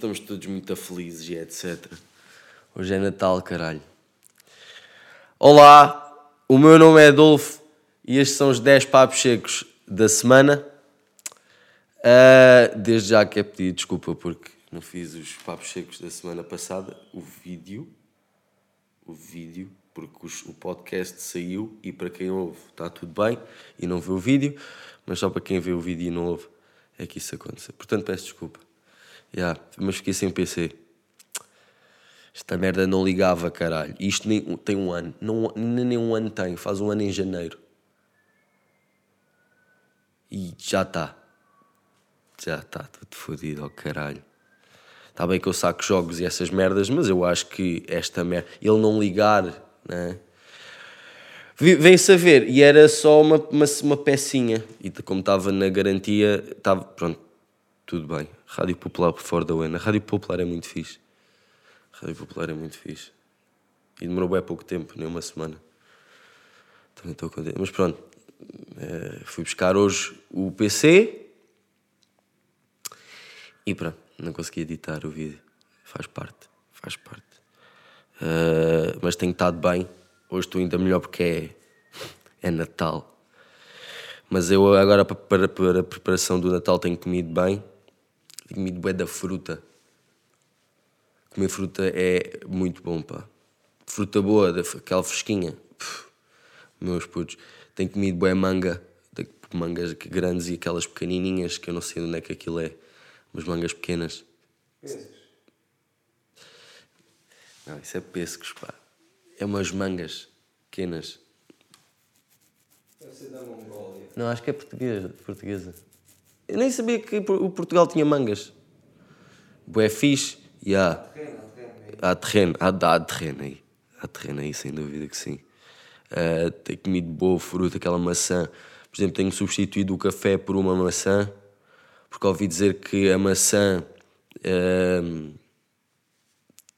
estamos todos muito felizes e etc. Hoje é Natal, caralho. Olá, o meu nome é Adolfo e estes são os 10 papos secos da semana. Uh, desde já quero pedir desculpa porque não fiz os papos secos da semana passada, o vídeo, o vídeo, porque os, o podcast saiu e para quem ouve está tudo bem e não vê o vídeo, mas só para quem vê o vídeo e não ouve é que isso acontece. Portanto, peço desculpa. Yeah, mas fiquei sem PC. Esta merda não ligava, caralho. Isto nem, tem um ano. Não, nem um ano tem. Faz um ano em janeiro. E já está. Já está tudo fodido ao caralho. Está bem que eu saco jogos e essas merdas, mas eu acho que esta merda. Ele não ligar, né? Vem-se a ver, e era só uma, uma, uma pecinha. E como estava na garantia, estava. Pronto, tudo bem. Rádio Popular por fora da UEN. A Rádio Popular é muito fixe. A Rádio Popular é muito fixe. E demorou bem pouco tempo, nem uma semana. Também estou contente. Mas pronto, é, fui buscar hoje o PC e pronto, não consegui editar o vídeo. Faz parte, faz parte. Uh, mas tenho estado bem. Hoje estou ainda melhor porque é, é Natal. Mas eu agora para, para a preparação do Natal tenho comido bem. Tenho comido bué da fruta. Comer fruta é muito bom, pá. Fruta boa, aquela fresquinha. Puf, meus putos. Tenho comido bué manga. Mangas grandes e aquelas pequenininhas que eu não sei onde é que aquilo é. Mas mangas pequenas. Pêssegos? Não, isso é pêssegos, pá. É umas mangas pequenas. Deve ser da Mongólia. Não, acho que é portuguesa. portuguesa. Eu nem sabia que o Portugal tinha mangas. Bué fixe. E há. Há terreno. Há, há terreno aí. Há terreno aí, sem dúvida que sim. Uh, tenho comido boa fruta, aquela maçã. Por exemplo, tenho substituído o café por uma maçã, porque ouvi dizer que a maçã uh,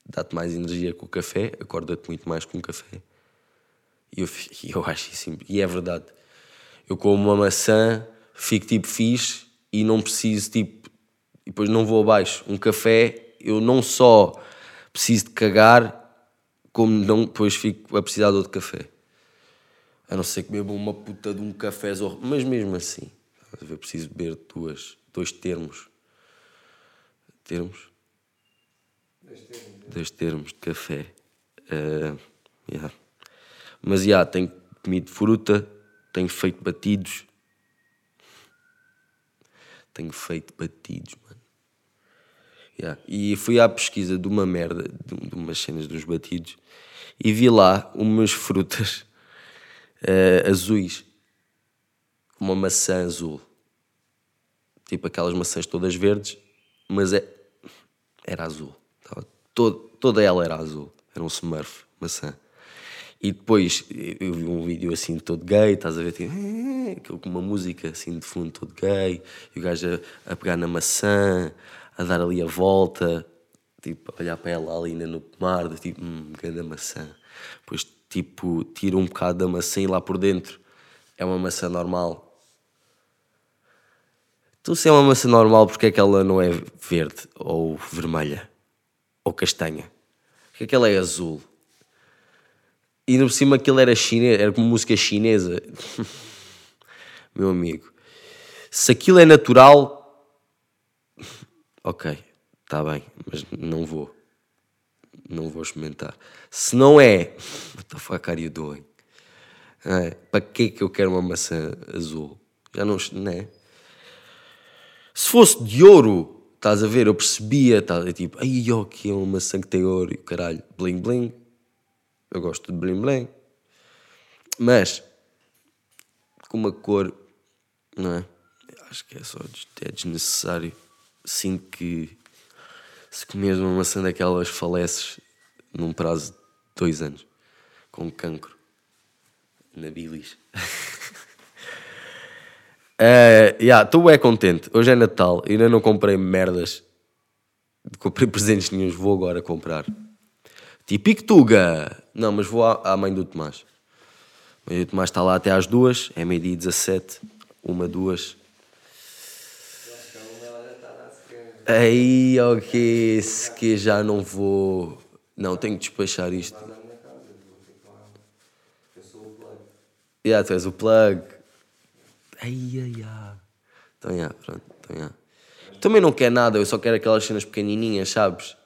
dá-te mais energia que o café, acorda-te muito mais com o café. E eu, eu acho isso. E é verdade. Eu como uma maçã, fico tipo fixe e não preciso, tipo. Depois não vou abaixo. Um café, eu não só preciso de cagar, como não, depois fico a precisar de outro café. A não ser que beba uma puta de um café, mas mesmo assim, eu preciso beber duas, dois termos. Termos? Dois termos. Dois termos de café. Uh, yeah. Mas já, yeah, tenho comido fruta, tenho feito batidos. Tenho feito batidos, mano. Yeah. E fui à pesquisa de uma merda, de, de umas cenas dos batidos, e vi lá umas frutas uh, azuis. Uma maçã azul. Tipo aquelas maçãs todas verdes, mas é, era azul. Todo, toda ela era azul. Era um smurf, maçã. E depois eu vi um vídeo assim todo gay, estás a ver? Tipo, eh", com uma música assim de fundo todo gay, e o gajo a, a, pegar na maçã, a dar ali a volta, tipo, a olhar para ela ali no pomar, tipo, hum, grande maçã. Depois tipo, tira um bocado da maçã e lá por dentro é uma maçã normal. Então, se é uma maçã normal, porque é que ela não é verde ou vermelha ou castanha? Porque é que ela é azul? E por cima aquilo era chinês, era como música chinesa. Meu amigo, se aquilo é natural, ok, está bem, mas não vou não vou experimentar. Se não é, what the fuck are you doing? É, para que que eu quero uma maçã azul? Já não, né? Se fosse de ouro, estás a ver, eu percebia, tá, tipo, ai, ó, que é uma maçã que tem ouro e caralho, bling bling. Eu gosto de bling bling. Mas, com uma cor, não é? Acho que é só é desnecessário. Sinto que se comeres uma maçã daquelas, faleces num prazo de dois anos, com cancro na bilis. Estou uh, yeah, é contente. Hoje é Natal, ainda não comprei merdas. Comprei presentes nenhums, vou agora comprar. Típico Tuga! Não, mas vou à, à mãe do Tomás. A mãe do Tomás está lá até às duas, é meio-dia 17, uma, duas. Aí, ok, se que já não vou. Não, tenho que despachar isto. Yeah, tu és o plug. Ai, ai, ai. Então, yeah, pronto. Então, yeah. Também não quero nada, eu só quero aquelas cenas pequenininhas, sabes?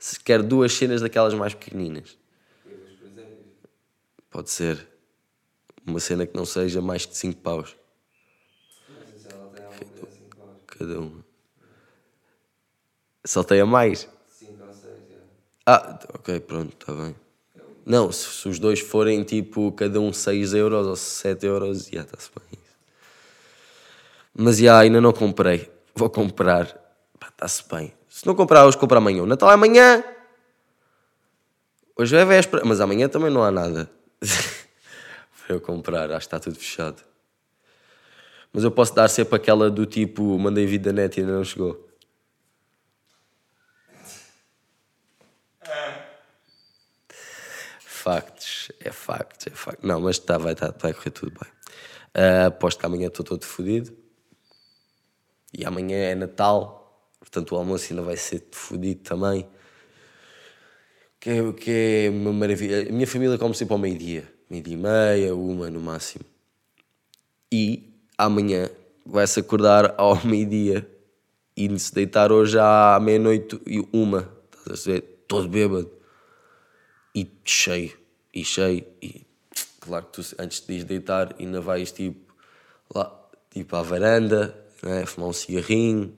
Se quero duas cenas daquelas mais pequeninas. Pode ser. Uma cena que não seja mais que 5 paus. Se ela tem alguma coisa as Cada uma. Saltei a mais. 5 ou 6, já. Ah, ok, pronto, está bem. Não, se, se os dois forem tipo cada um 6 euros ou 7 euros, já está-se bem. Mas já, ainda não comprei. Vou comprar. Está-se bem. Se não comprar hoje, compro amanhã. O Natal é amanhã. Hoje é véspera, mas amanhã também não há nada. Para eu comprar, acho que está tudo fechado. Mas eu posso dar sempre aquela do tipo, mandei vida net e ainda não chegou. Factos, é factos, é factos. Não, mas tá, vai, tá, vai correr tudo bem. Ah, aposto que amanhã estou todo fodido. E amanhã é Natal, portanto o almoço ainda vai ser fodido também. Que é, que é uma maravilha. A minha família come sempre ao meio-dia, meio-dia e meia, uma no máximo. E amanhã vai-se acordar ao meio-dia e se deitar hoje à meia-noite e uma, estás a ver? Todo bêbado e cheio, e cheio, e claro que tu antes de deitar ainda vais tipo lá, tipo à varanda, né? fumar um cigarrinho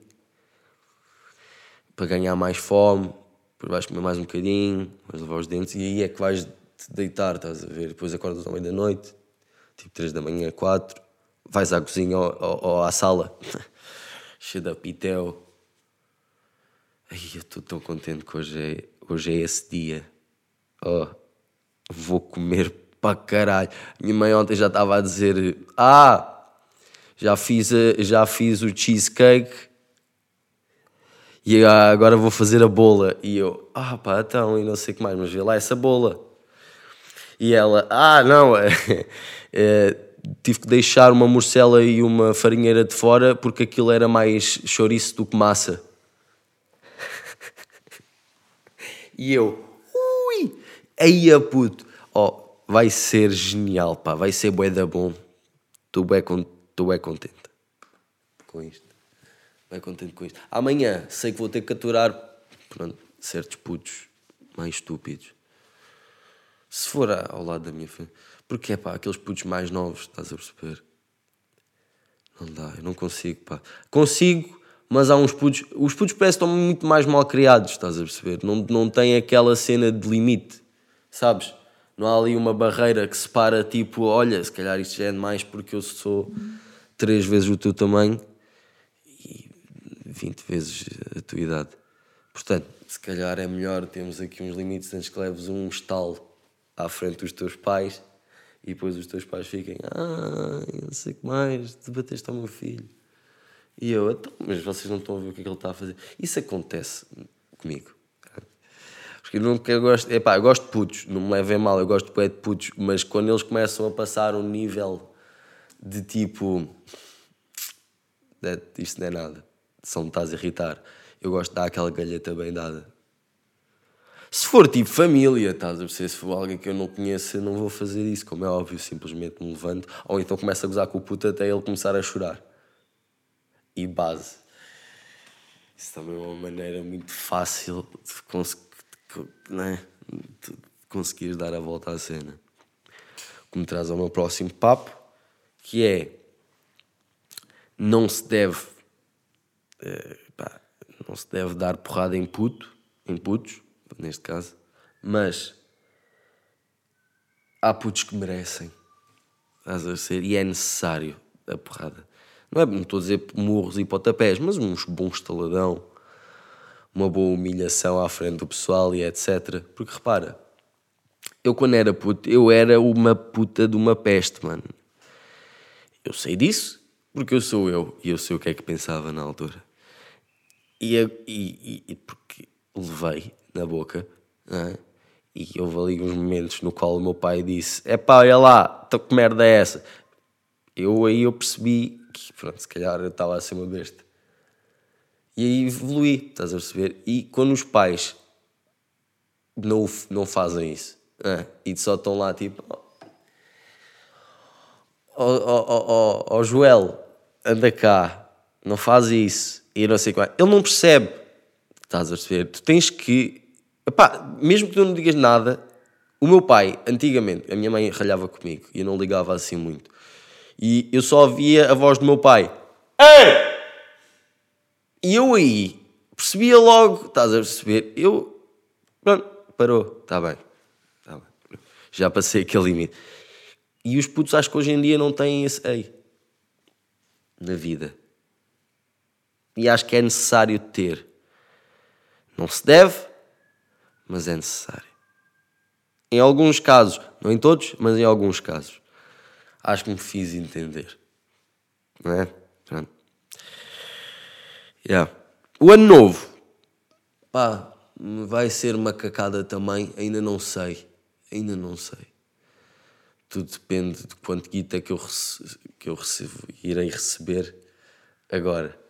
para ganhar mais fome, depois vais comer mais um bocadinho, vais lavar os dentes e aí é que vais te deitar, estás a ver? Depois acordas ao meio da noite, tipo 3 da manhã, 4, vais à cozinha ou, ou- ou à sala, cheio de pitel. Ai, eu estou tão contente que hoje é, hoje é esse dia. Oh, vou comer para caralho. Minha mãe ontem já estava a dizer: Ah, já fiz, a- já fiz o cheesecake e ah, agora vou fazer a bola. E eu: Ah, pá, então, e não sei o que mais, mas vê lá essa bola. E ela: Ah, não, é, é, tive que deixar uma morcela e uma farinheira de fora porque aquilo era mais chouriço do que massa. E eu, ui, aí a puto, ó, vai ser genial, pá, vai ser bué da bom. Bué, con tô bué contente com isto. Bué contente com isto. Amanhã sei que vou ter que aturar, pronto, certos putos mais estúpidos. Se for ao lado da minha família. Porque é pá, aqueles putos mais novos, estás a perceber? Não dá, eu não consigo, pá. Consigo, mas há uns putos. Os putos parecem que estão muito mais mal criados, estás a perceber? Não, não tem aquela cena de limite, sabes? Não há ali uma barreira que separa, tipo, olha, se calhar isto já é demais porque eu sou três vezes o teu tamanho 20 vezes a tua idade. Portanto, se calhar é melhor termos aqui uns limites antes que leves um estalo à frente dos teus pais e depois os teus pais fiquem, ah, não sei o que mais, debateste ao meu filho. E eu, então, mas vocês não estão a ver o que é que ele está a fazer. Isso acontece comigo. Porque eu nunca gosto, epá, eu gosto de putos, não me levem mal, eu gosto de putos, mas quando eles começam a passar um nível de tipo, "É, isto não é nada, só me estás a irritar, eu gosto de dar aquela galheta bem dada. Se for tipo família, estás a perceber? Se for alguém que eu não conheço, eu não vou fazer isso, como é óbvio, simplesmente me levanto, ou então começo a gozar com o puto até ele começar a chorar. E base. Isso também é uma maneira muito fácil de, cons né? de conseguires dar a volta à cena. Que me traz ao meu próximo papo, que é não se deve pá, não se deve dar porrada em puto, em putos, neste caso, mas há putos que merecem. Estás a ser, e é necessário a porrada. Não, é, não estou a dizer murros e pontapés, mas uns bons estaladão, uma boa humilhação à frente do pessoal e etc. Porque repara, eu quando era puto, eu era uma puta de uma peste, mano. Eu sei disso porque eu sou eu e eu sei o que é que pensava na altura. E, e, e- e porque levei na boca, é? E houve ali uns momentos no qual o meu pai disse: É pá, olha lá, então que merda é essa? Eu aí eu percebi que, pronto, se calhar eu estava a ser uma besta. E aí evolui, estás a perceber? E quando os pais não, não fazem isso ah, e só estão lá tipo. Ó oh, oh, oh, oh, Joel, anda cá, não faz isso e não sei qual. Ele não percebe, estás a perceber? Tu tens que. Epá, mesmo que tu não digas nada, o meu pai, antigamente, a minha mãe ralhava comigo e eu não ligava assim muito. E eu só ouvia a voz do meu pai. Ei! E eu aí percebia logo, estás a perceber? Eu. Pronto, parou, está bem. Tá bem. Já passei aquele limite. E os putos acho que hoje em dia não têm esse ei na vida. E acho que é necessário ter. Não se deve, mas é necessário. Em alguns casos, não em todos, mas em alguns casos. Acho que me fiz entender. Não é? Pronto. Yeah. O ano novo. Pá, vai ser uma cacada também, ainda não sei. Ainda não sei. Tudo depende de quanto guita que eu, que eu recebo, irei receber agora.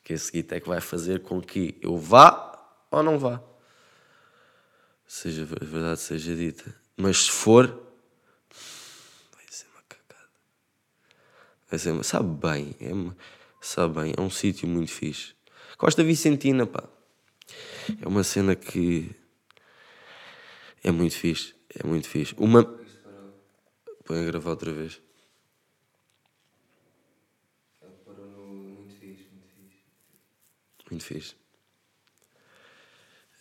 Porque esse guita é que vai fazer com que eu vá ou não vá. Seja a verdade seja dita. Mas se for, vai ser uma cagada. Vai ser uma... Sabe bem, é uma... sabe bem, é um sítio muito fixe. Costa Vicentina, pá. É uma cena que é muito fixe. É muito fixe. Uma. Põe a gravar outra vez. Ele parou no muito fixe, muito fixe. Muito fixe.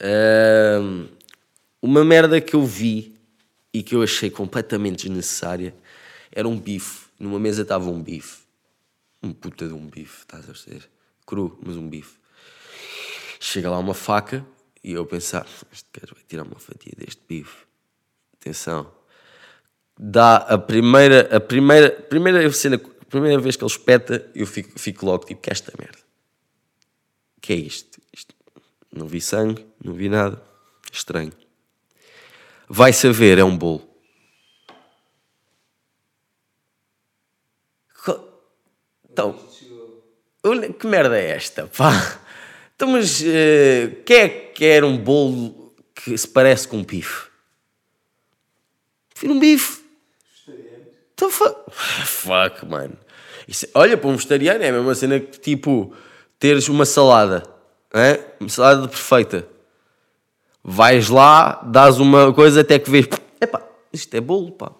Ahm, uma merda que eu vi e que eu achei completamente desnecessária era um bife. Numa mesa estava um bife. Um puta de um bife, estás a perceber? Cru, mas um bife. Chega lá uma faca e eu pensar, este gajo vai tirar uma fatia deste bife. Atenção. Dá a primeira, a primeira, primeira cena, a primeira vez que ele espeta, eu fico, fico logo tipo, que é esta merda? Que é isto? Isto- Não vi sangue, não vi nada. Estranho. Vai saber, é um bolo. Então, que merda é esta, pá? Então, mas eh, quem é que quer um bolo que se parece com um bife? Prefiro um bife. Então, fu- fuck, mano. Isso- olha, para um vegetariano é a mesma cena que, tipo, teres uma salada, é? uma salada perfeita. Vais lá, dás uma coisa até que vês, epá, isto é bolo, pá.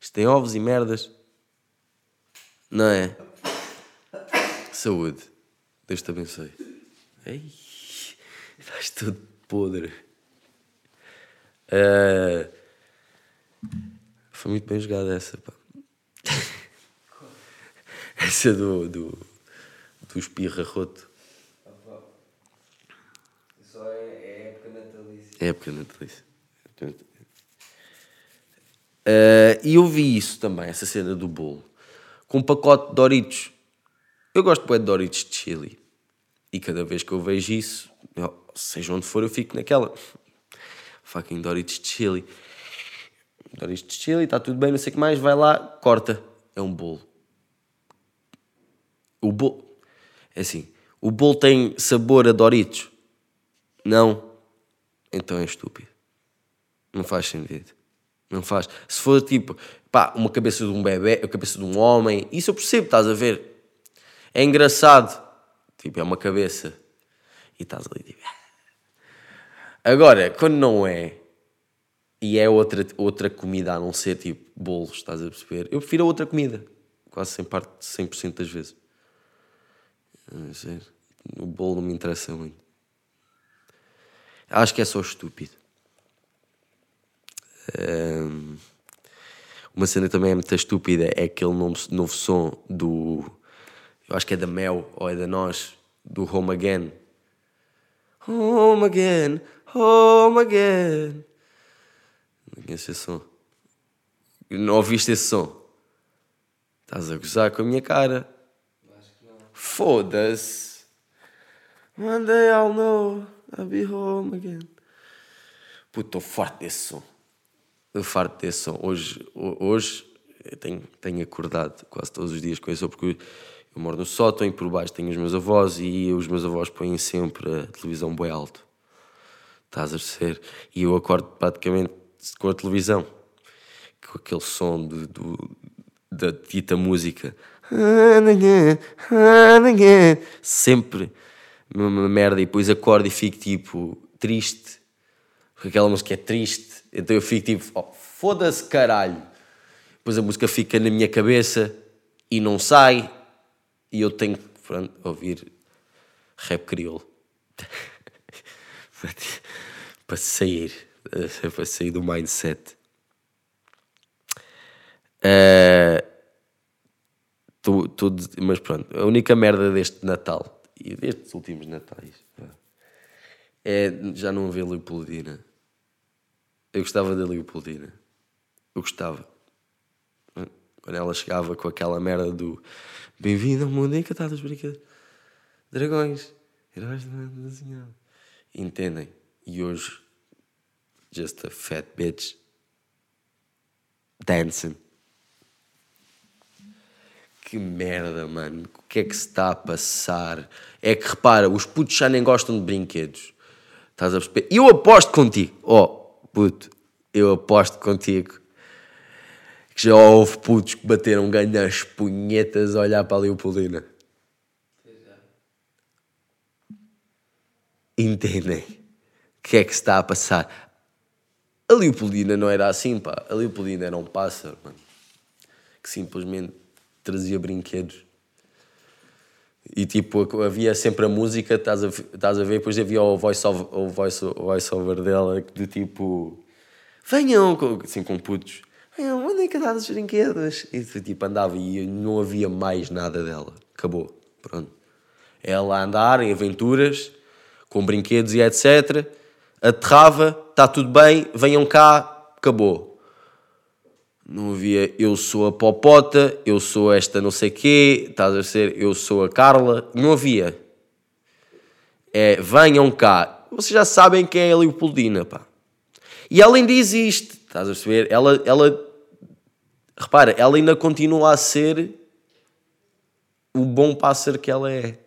Isto tem ovos e merdas. Não é? Saúde. Deus te abençoe. Ei, estás tudo podre. Ah, foi muito bem jogada essa, pá. essa do, do, do espirra roto. Só é, é época natalícia. É época natalícia. Ah, e eu vi isso também, essa cena do bolo. Com um pacote de Doritos. Eu gosto de Doritos de chili. E cada vez que eu vejo isso, eu- seja onde for, eu fico naquela. Fucking Doritos de chili. Doritos de chili, está tudo bem, não sei o que mais. Vai lá, corta. É um bolo. O bolo. É assim. O bolo tem sabor a Doritos? Não. Então é estúpido. Não faz sentido. Não faz. Se for tipo, pá, uma cabeça de um bebê, a cabeça de um homem, isso eu percebo, estás a ver? É engraçado. Tipo, é uma cabeça. E estás ali tipo. Agora, quando não é, e é outra, outra comida a não ser tipo bolos, estás a perceber? Eu prefiro a outra comida. Quase 100%, parte, 100 das vezes. O bolo não me interessa muito. Acho que é só estúpido. Ahm, uma cena também é muito estúpida é aquele novo, novo som do. Eu acho que é da Mel ou é da Nós, do Home Again. Home Again, Home Again. Não conheço esse som. Não ouviste esse som? Estás a gozar com a minha cara. Foda-se. One day I'll know I'll be home again. Puto, estou farto desse som. Farto desse som. Hoje, ho- hoje tenho, tenho acordado quase todos os dias com som, porque Eu moro no sótão e por baixo tenho os meus avós e os meus avós põem sempre a televisão bem alto. Estás a ser? E eu acordo praticamente com a televisão. Com aquele som do, do- da dita música. Sempre uma merda. E depois acordo e fico tipo triste. Porque aquela música é triste. Então eu fico tipo, oh, foda-se caralho. Depois a música fica na minha cabeça e não sai. E eu tenho que pronto, ouvir rap crioulo. Para- sair. Para sair do mindset. Eh, tô de- mas pronto, a única merda deste Natal e destes últimos Natais é já não ver Leopoldina. Eu gostava da Leopoldina. Eu gostava. Quando ela chegava com aquela merda do Bem-vindo ao mundo encantado dos brinquedos. Dragões. Heróis da desenhada. Entendem? E hoje, just a fat bitch dancing. Que merda, mano. O que é que se está a passar? É que repara, os putos já nem gostam de brinquedos. Estás a perceber? Eu aposto contigo. Oh, puto, eu aposto contigo. Que já houve putos que bateram ganho as punhetas a olhar para a Leopoldina. Entendem? O que é que se está a passar? A Leopoldina não era assim, pá. A Leopoldina era um pássaro, mano. Que simplesmente trazia brinquedos. E tipo, havia sempre a música, estás a, estás a ver, depois havia o voice-over voice, voice dela, de tipo... Venham, assim, com putos. Venham, onde é que andam os brinquedos? E tipo, andava e não havia mais nada dela. Acabou, pronto. Ela a andar em aventuras, com brinquedos e etc. Aterrava, está tudo bem, venham cá, acabou. Não havia eu sou a Popota, eu sou esta não sei quê, estás a ser, eu sou a Carla. Não havia. É, venham cá. Vocês já sabem quem é a Leopoldina, pá. E ela ainda existe, estás a perceber? Ela, ela, repara, ela ainda continua a ser o bom pássaro que ela é.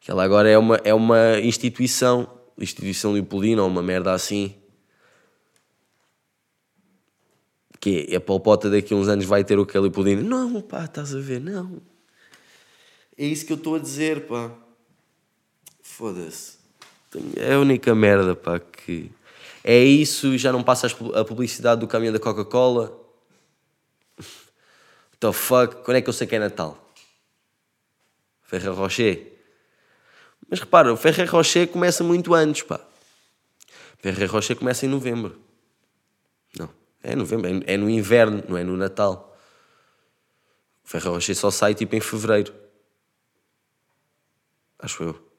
Que ela agora é uma, é uma instituição, instituição Leopoldina ou uma merda assim. Que é a Polpota daqui a uns anos vai ter o Leopoldina. Não, pá, estás a ver? Não. É isso que eu estou a dizer, pá. Foda-se. É a única merda, pá, que... É isso, já não passa a publicidade do caminhão da Coca-Cola. The fuck? Quando é que eu sei que é Natal? Ferrer Rocher. Mas repara, o Ferrer Rocher começa muito antes, pá. Ferrer Rocher começa em novembro. Não, é novembro, é- no inverno, não é no Natal. O Ferrer Rocher só sai tipo em fevereiro. Acho eu.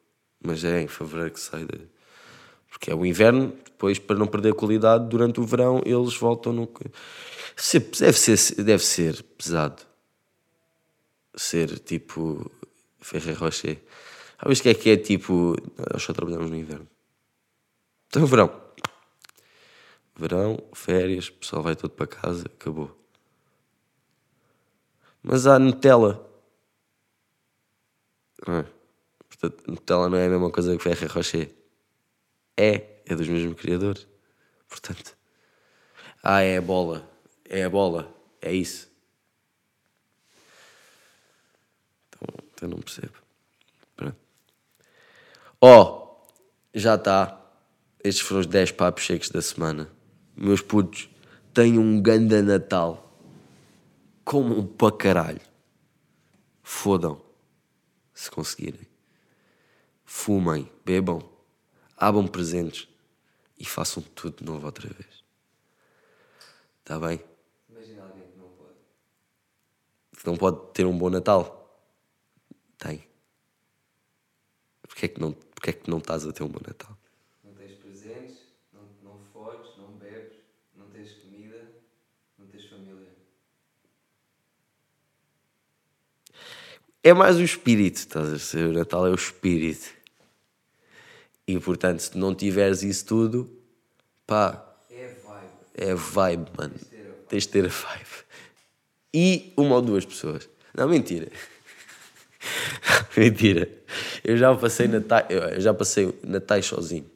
Mas é em fevereiro que sai. De... Porque é o inverno, depois para não perder qualidade, durante o verão eles voltam no. Deve ser, deve ser pesado. Ser tipo Ferrer Rocher. Sabes que é que é tipo. Nós só trabalhamos no inverno. Então, verão. Verão, férias, o pessoal vai todo para casa, acabou. Mas há Nutella. Não é? Portanto, Nutella não é a mesma coisa que Ferrer Rocher. É, é dos mesmos criadores. Portanto, ah, é a bola. É a bola. É isso. Então, então não percebo. Pronto. Ó, já está. Estes foram os 10 papos secos da semana. Meus putos, tenham um ganda Natal. Comam para caralho. Fodam. Se conseguirem. Fumem, bebam, abram presentes e façam tudo de novo outra vez. Está bem? Imagina alguém que não pode. Que não pode ter um bom Natal. Tem. Porquê é que não, porquê é que não estás a ter um bom Natal? Não tens presentes, não, não fodes, não bebes, não tens comida, não tens família. É mais o espírito, estás a ver? O Natal é o espírito. E portanto, se não tiveres isso tudo, pá, É vibe. é vibe, mano. Tens de ter a vibe. E uma ou duas pessoas. Não, mentira. Mentira. Eu já passei Natal, eu já passei Natais sozinho.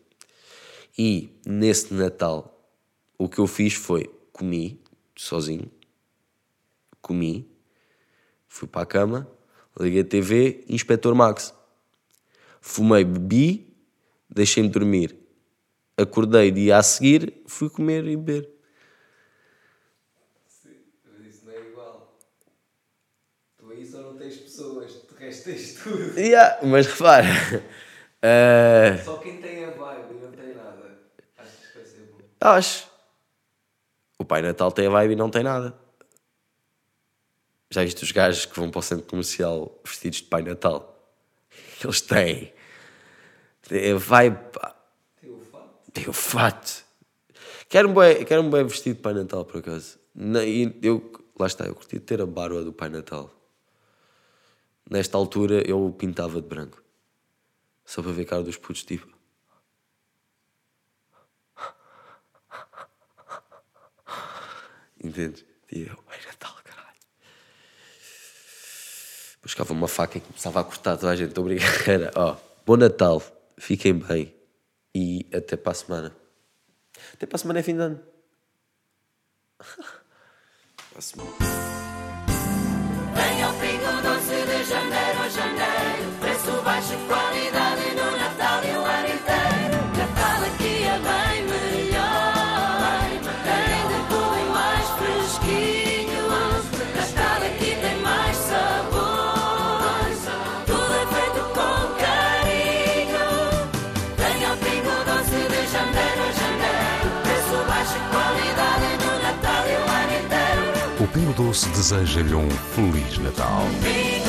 E nesse Natal, o que eu fiz foi comi sozinho, comi, fui para a cama, liguei a TV, Inspector Max. Fumei, bebi, deixei-me dormir. Acordei dia a seguir, fui comer e beber. Mas isso não é igual. Tu aí só não tens pessoas, de resto tens tudo. Yeah, mas repara, eh, Só quem tem a vibe e não tem nada. Acho que vai ser bom. acho. O Pai Natal tem a vibe e não tem nada. Já viste os gajos que vão para o centro comercial vestidos de Pai Natal? Eles têm. Pá. Tem o fato. Tem o fato. Quero um bem, quero um bem vestido de Pai Natal, por acaso. Eu, lá está, eu curti ter a barba do Pai Natal. Nesta altura eu pintava de branco. Só para ver a cara dos putos, tipo. Entendes? E eu, Pai Natal. Buscava uma faca e começava a cortar toda a gente. Obrigado. Era, bom Natal, fiquem bem e até para a semana. Até para a semana é fim de ano. Para a semana. Venha ao Pingo Doce de janeiro janeiro Doce deseja-lhe um Feliz Natal.